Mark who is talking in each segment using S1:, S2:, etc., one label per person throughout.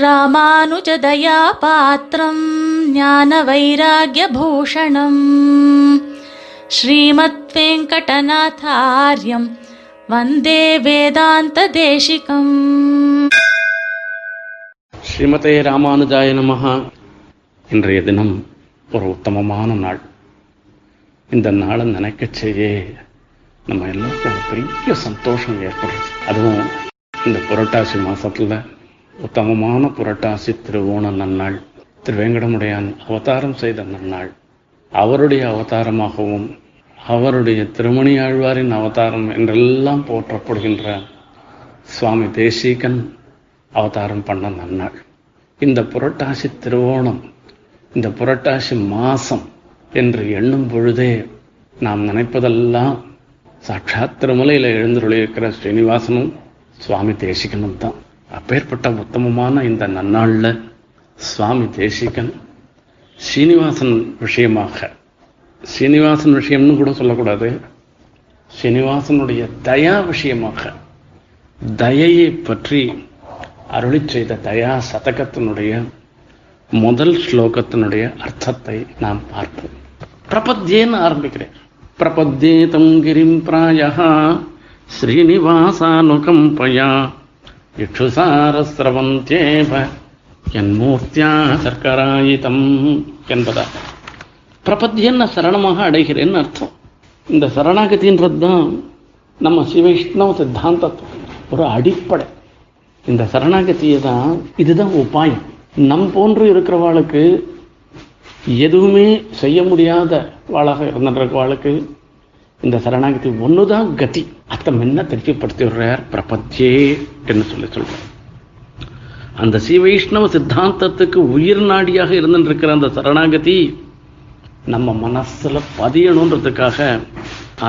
S1: ராமானுஜதயா பாத்திரம் ஞான வைராகிய பூஷணம் ஸ்ரீமத் வெங்கடநாதாரியம் வந்தே வேதாந்த தேசிகம்
S2: ஸ்ரீமதே ராமானுஜாய நமஹா இன்றைய தினம் ஒரு உத்தமமான நாள். இந்த நாளை நினைக்கச் செய்ய நம்ம எல்லாருக்கும் பெரிய சந்தோஷம் ஏற்படுறது அதுவும் இந்த புரட்டாசி மாசத்துல உத்தமமான புரட்டாசி திருவோண நன்னாள் திருவேங்கடமுடையான் அவதாரம் செய்த நன்னாள். அவருடைய அவதாரமாகவும் அவருடைய திருமணி ஆழ்வாரின் அவதாரம் என்றெல்லாம் போற்றப்படுகின்ற சுவாமி தேசிகன் அவதாரம் பண்ண நன்னாள். இந்த புரட்டாசி திருவோணம் இந்த புரட்டாசி மாசம் என்று எண்ணும் பொழுதே நாம் நினைப்பதெல்லாம் சாட்சாத் திருமலையில் எழுந்துருளியிருக்கிற ஸ்ரீனிவாசனும் சுவாமி தேசிகனும் தான் அப்பேற்பட்ட உத்தமமான இந்த நன்னாளில் சுவாமி தேசிகன் ஸ்ரீனிவாசன் விஷயமாக. ஸ்ரீனிவாசன் விஷயம்னு கூட சொல்லக்கூடாது. ஸ்ரீனிவாசனுடைய தயா விஷயமாக தயையை பற்றி அருளி செய்த தயா சதகத்தினுடைய முதல் ஸ்லோகத்தினுடைய அர்த்தத்தை நாம் பார்ப்போம். பிரபத்யேன்னு ஆரம்பிக்கிறேன் பிரபத்யேதம் கிரிம் பிராயா ஸ்ரீனிவாசானுகம்பயா. இக்ஷுசாரஸ்ரவந்தேவ என்மூர்த்தியா சர்க்கராயிதம் என்பதா பிரபத்தியன்ன சரணமாக அடைகிறேன்னு அர்த்தம். இந்த சரணாகதின்றது தான் நம்ம சிவைஷ்ணவ சித்தாந்தத்துவம் ஒரு அடிப்படை. இந்த சரணாகதியை தான் இதுதான் உபாயம். நம் போன்று இருக்கிறவாளுக்கு எதுவுமே செய்ய முடியாத வாளாக இருந்துருக்கவாளுக்கு இந்த சரணாகதி ஒண்ணுதான் கதி. அத்தை முன்ன திருப்திப்படுத்தி விடுறார் பிரபத்தியே என்று சொல்லி சொல்றார். அந்த ஸ்ரீவைஷ்ணவ சித்தாந்தத்துக்கு உயிர் நாடியாக இருந்துருக்கிற அந்த சரணாகதி நம்ம மனசுல பதியணுன்றதுக்காக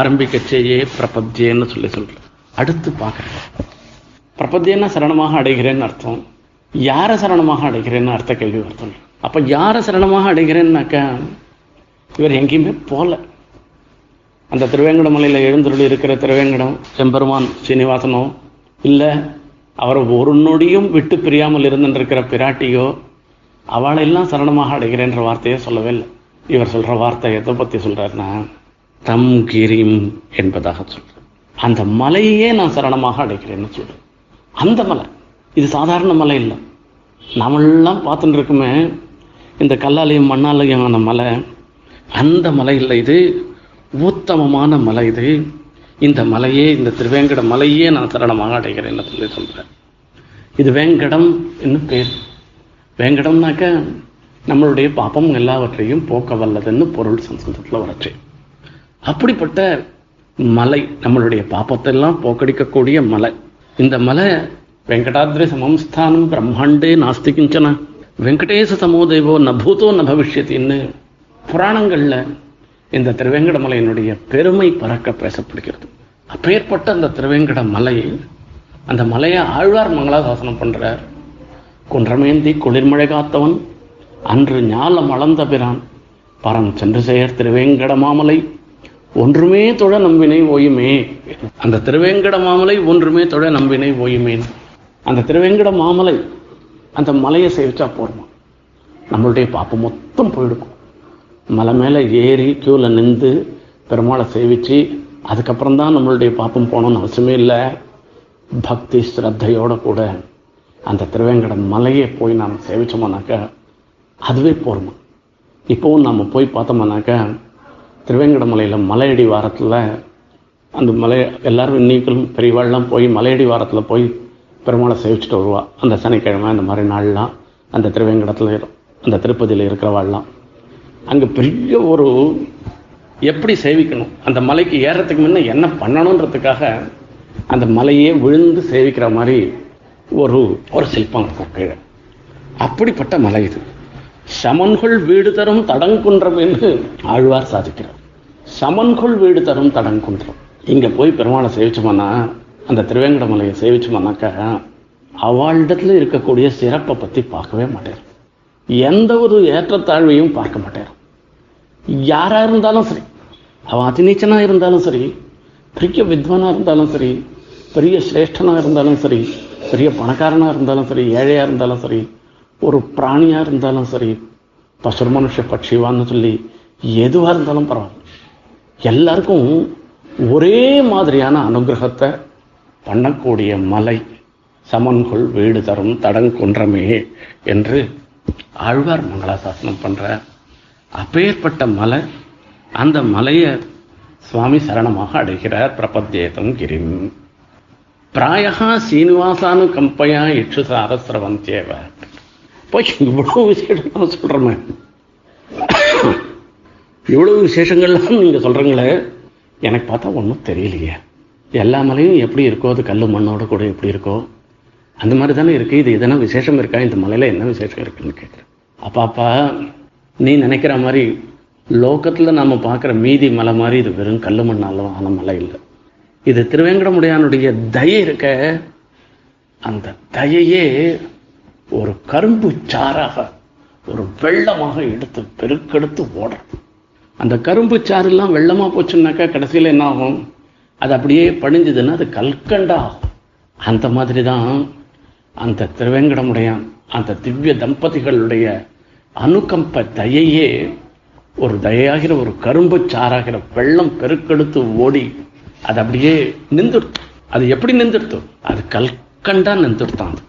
S2: ஆரம்பிக்கச்சேயே பிரபத்தியன்னு சொல்லி சொல்ற அடுத்து பார்க்குறேன். பிரபத்தியன்னா சரணமாக அடைகிறேன்னு அர்த்தம். யாரை சரணமாக அடைகிறேன்னு அர்த்த கேள்வி அர்த்தம் அப்ப யாரை சரணமாக அடைகிறேன்னாக்க இவர் எங்கேயுமே போல. அந்த திருவேங்கடமலையில் எழுந்தருளி இருக்கிற திருவேங்கடம் செம்பெருமான் சீனிவாசனோ இல்லை அவர் ஒரு நொடியும் விட்டு பிரியாமல் இருந்துருக்கிற பிராட்டியோ அவளெல்லாம் சரணமாக அடைகிறேன்ற வார்த்தையை சொல்லவே இல்லை. இவர் சொல்கிற வார்த்தை எதை பற்றி சொல்றாருன்னா தம் கிரிம் என்பதாக சொல்கிறேன் அந்த மலையே நான் சரணமாக அடைக்கிறேன்னு சொல்கிறேன் அந்த மலை இது சாதாரண மலை இல்லை. நாமெல்லாம் பார்த்துட்டு இருக்குமே இந்த கல்லாலையும் மண்ணாலையும் ஆன மலை அந்த மலை இல்லை இது. உத்தமமான மலை இது. இந்த மலையே இந்த திருவேங்கட மலையே நான் சரணமாக என்ன சொல்லி சொல்கிறேன் இது வேங்கடம் என்னும் பேர். வேங்கடம்னாக்க நம்மளுடைய பாப்பம் எல்லாவற்றையும் போக்க வல்லதுன்னு பொருள் சம்ஸ்கிருதத்தில் வரச்சு அப்படிப்பட்ட மலை நம்மளுடைய பாப்பத்தெல்லாம் போக்கடிக்கக்கூடிய மலை. இந்த மலை வெங்கடாத்ரி சமம்ஸ்தானம் பிரம்மாண்டே நாஸ்தி கிஞ்சன வெங்கடேச சமோதேவோ நபூதோ ந பவிஷ்யத்தின்னு புராணங்களில் இந்த திருவேங்கடமலையினுடைய பெருமை பறக்க பேசப்படுகிறது. அப்பேற்பட்ட அந்த திருவேங்கட மலை அந்த மலையை ஆழ்வார் மங்களாசாசனம் பண்றார். குன்றமேந்தி குளிர்மழை காத்தவன் அன்று ஞாலம் அளந்த பிரான். பரம் சென்று செயர் திருவேங்கட மாமலை ஒன்றுமே தொழ நம்பினை ஓயுமே. அந்த திருவேங்கட மாமலை ஒன்றுமே தொழ நம்பினை ஓயுமேன். அந்த திருவேங்கட மாமலை அந்த மலையை சேவிச்சா போருமா? நம்மளுடைய பாப்பம் மொத்தம் போயிடுக்கும். மலை மேலே ஏறி க்யூவில் நின்று பெருமாளை சேவிச்சு அதுக்கப்புறம் தான் நம்மளுடைய பாப்பம் போகணும்னு அவசியமே இல்லை. பக்தி ஸ்ரத்தையோடு கூட அந்த திருவேங்கட மலையை போய் நாம் சேவிச்சோம்னாக்கா அதுவே போருமா? இப்போவும் நாம் போய் பார்த்தோம்னாக்கா திருவேங்கட மலையில் மலையடி வாரத்தில் அந்த மலை எல்லாரும் இன்னைக்கும் பெரியவாள்லாம் போய் மலையடி வாரத்தில் போய் பெருமாளை சேவிச்சுட்டு வருவா. அந்த சனிக்கிழமை அந்த மாதிரி நாள்லாம் அந்த திருவேங்கடத்தில் அந்த திருப்பதியில் இருக்கிறவாள்லாம். அங்கே பெரிய ஒரு எப்படி சேவிக்கணும்? அந்த மலைக்கு ஏறத்துக்கு முன்ன என்ன பண்ணணுன்றதுக்காக அந்த மலையே விழுந்து சேவிக்கிற மாதிரி ஒரு ஒரு சிற்பம் இருக்கும் கீழே. அப்படிப்பட்ட மலை இது. சமன்கொள் வீடு தரும் தடங்குன்றம் என்று ஆழ்வார் சாதிக்கிறார். சமன்கொள் வீடு தரும் தடங்குன்றம் இங்கே போய் பெருமாளை சேவிச்சோம்னா அந்த திருவேங்கட மலையை சேவிச்சோம்னாக்கா அவளிடத்துல இருக்கக்கூடிய சிறப்பை பற்றி பார்க்கவே மாட்டார். எந்த ஒரு ஏற்றத்தாழ்வையும் பார்க்க மாட்டார். யாராக இருந்தாலும் சரி அவன் அதிநீச்சனா இருந்தாலும் சரி பெரிய வித்வனாக இருந்தாலும் சரி பெரிய சிரேஷ்டனா இருந்தாலும் சரி பெரிய பணக்காரனாக இருந்தாலும் சரி ஏழையாக இருந்தாலும் சரி ஒரு பிராணியாக இருந்தாலும் சரி பசுர் மனுஷ பட்சிவான்னு சொல்லி எதுவாக இருந்தாலும் பரவாயில்ல. எல்லாருக்கும் ஒரே மாதிரியான அனுகிரகத்தை பண்ணக்கூடிய மலை சமன்கொள் வீடு தரும் தடங்குன்றமே என்று ஆழ்வார் மங்களாசாசனம் பண்ணுற அப்பேற்பட்ட மலை அந்த மலையை சுவாமி சரணமாக அடைகிறார் பிரபத்தேதம் கிரிம். பிராயகா சீனிவாசானு கம்பையா இட்சு தேவை போய் இவ்வளவு விசேஷம் சொல்கிறோமே இவ்வளவு விசேஷங்கள்லாம் நீங்க சொல்றீங்களே எனக்கு பார்த்தா ஒன்றும் தெரியலையே. எல்லா மலையும் எப்படி இருக்கோ அது கல் மண்ணோட கூட எப்படி இருக்கோ அந்த மாதிரி தானே இருக்கு. இது எதனா விசேஷம் இருக்கா? இந்த மலையில என்ன விசேஷம் இருக்குன்னு கேட்குறேன் அப்பாப்பா நீ நினைக்கிற மாதிரி லோக்கத்தில் நம்ம பார்க்குற மீதி மலை மாதிரி இது வெறும் கல் மண்ணாலும் ஆன மலை இல்லை. இது திருவேங்கடமுடையானுடைய தயை இருக்க அந்த தயையே ஒரு கரும்பு சாறாக ஒரு வெள்ளமாக எடுத்து பெருக்கெடுத்து ஓடுறது அந்த கரும்பு சாறுலாம் வெள்ளமாக போச்சுன்னாக்கா கடைசியில் என்ன ஆகும்? அது அப்படியே படிஞ்சதுன்னா அது கல்கண்டா. அந்த மாதிரி தான் அந்த திருவேங்கடமுடையான் அந்த திவ்ய தம்பதிகளுடைய அனுகம்ப தயையே ஒரு தயையாகிற ஒரு கரும்பு சாறாகிற வெள்ளம் பெருக்கெடுத்து ஓடி அது அப்படியே நின்றுடுத்து. அது எப்படி நின்றுடுத்து? அது கல்கண்டா நின்றுடுத்தான் அது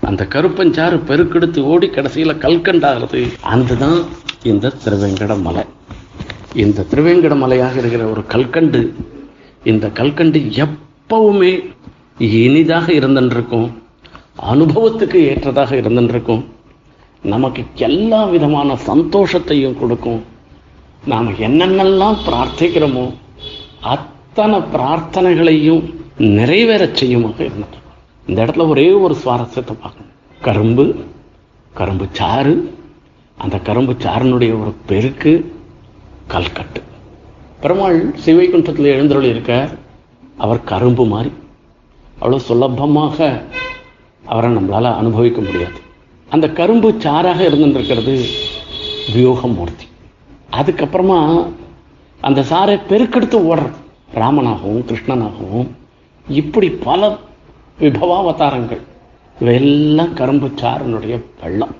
S2: அந்த கருப்பஞ்சாறு பெருக்கெடுத்து ஓடி கடைசியில் கல்கண்டாகிறது. அந்த தான் இந்த திருவேங்கட மலை இந்த திருவேங்கட மலையாக இருக்கிற ஒரு கல்கண்டு இந்த கல்கண்டு எப்பவுமே இனிதாக இருந்துருக்கும் அனுபவத்துக்கு ஏற்றதாக இருந்துருக்கும். நமக்கு எல்லா விதமான சந்தோஷத்தையும் கொடுக்கும். நாம் என்னென்னலாம் பிரார்த்திக்கிறோமோ அத்தனை பிரார்த்தனைகளையும் நிறைவேற செய்யுமாக இருந்தது. இந்த இடத்துல ஒரே ஒரு சுவாரஸ்யத்தை பார்க்கணும். கரும்பு கரும்பு சாறு அந்த கரும்பு சாறினுடைய ஒரு பெருக்கு கல்கட்டு. பெருமாள் சிவைகுண்டத்தில் எழுந்தருள் இருக்க அவர் கரும்பு மாதிரி. அவ்வளோ சுலபமாக அவரை நம்மளால் அனுபவிக்க முடியாது. அந்த கரும்பு சாராக இருந்துருக்கிறது வியோகமூர்த்தி. அதுக்கப்புறமா அந்த சாரை பெருக்கெடுத்து ஓடுறது ராமனாகவும் கிருஷ்ணனாகவும் இப்படி பல விபவாவதாரங்கள். இவையெல்லாம் கரும்பு சாரனுடைய வெள்ளம்.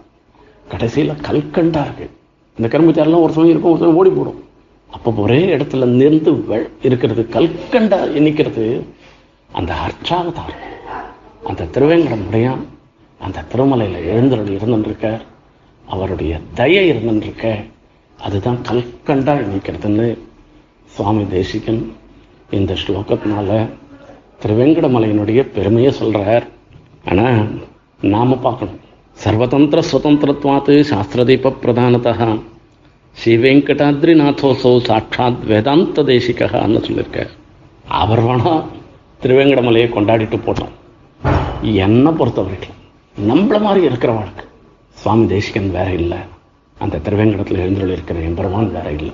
S2: கடைசியில் கல்கண்டார்கள். இந்த கரும்பு சாரெல்லாம் ஒரு சமயம் இருக்கும் ஒரு சமயம் ஓடி போடும். அப்போ ஒரே இடத்துல நின்று வெ- இருக்கிறது கல்கண்டா எண்ணிக்கிறது அந்த அர்ச்சாவதாரம். அந்த திருவேங்கடமுடையான் அந்த திருமலையில் எழுந்தருள் இருந்துருக்க அவருடைய தயை இருந்துருக்க. அதுதான் கல்கண்டா நிற்கிறதுன்னு சுவாமி தேசிகன் இந்த ஸ்லோகத்தினால திருவேங்கடமலையினுடைய பெருமையை சொல்கிறார் ஆனால் நாம் பார்க்கணும். சர்வதந்திர சுதந்திரத்வாத்து சாஸ்திரதீப பிரதானத்தா ஸ்ரீ வெங்கடாத்ரிநாதோசோ சாட்சாத் வேதாந்த தேசிகான்னு சொல்லியிருக்கார் அவர் வேணா திருவேங்கடமலையை கொண்டாடிட்டு போட்டோம் என்னை பொறுத்த வரைக்கும் நம்மள மாதிரி இருக்கிற சுவாமி தேசிகன் வேற இல்லை. அந்த திருவேங்கடத்தில் எழுந்துள்ள இருக்கிற எம்பெருமான் வேற இல்லை.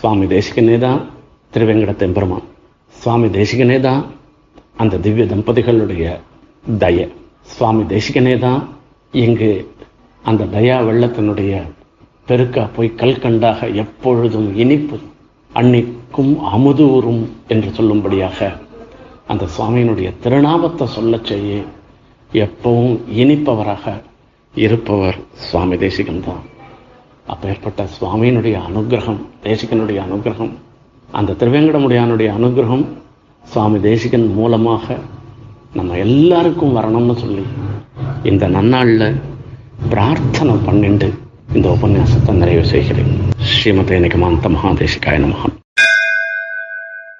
S2: சுவாமி தேசிகனே தான் திருவேங்கடத்து எம்பெருமான். சுவாமி தேசிகனே தான் அந்த திவ்ய தம்பதிகளுடைய தய. சுவாமி தேசிகனே தான் இங்கு அந்த தயா வெள்ளத்தினுடைய பெருக்கா போய் கல்கண்டாக எப்பொழுதும் இனிப்பு அன்னிக்கும் அமுதூரும் என்று சொல்லும்படியாக அந்த சுவாமியினுடைய திருநாமத்தை சொல்லச் செய்ய எப்பவும் இனிப்பவராக இருப்பவர் சுவாமி தேசிகன் தான் அப்பேற்பட்ட சுவாமியினுடைய அனுகிரகம் தேசிகனுடைய அனுகிரகம் அந்த திருவேங்கடமுடியானுடைய அனுகிரகம் சுவாமி தேசிகன் மூலமாக நம்ம எல்லாருக்கும் வரணும்னு சொல்லி இந்த நன்னாளில் பிரார்த்தனை பண்ணிண்டு இந்த உபன்யாசத்தை நிறைவு செய்கிறேன் ஸ்ரீமதே நிகமாந்த மகாதேசிகாய நமகம்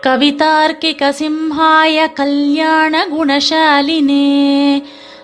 S1: कवितार्किकसिंहाय कल्याणगुणशालिने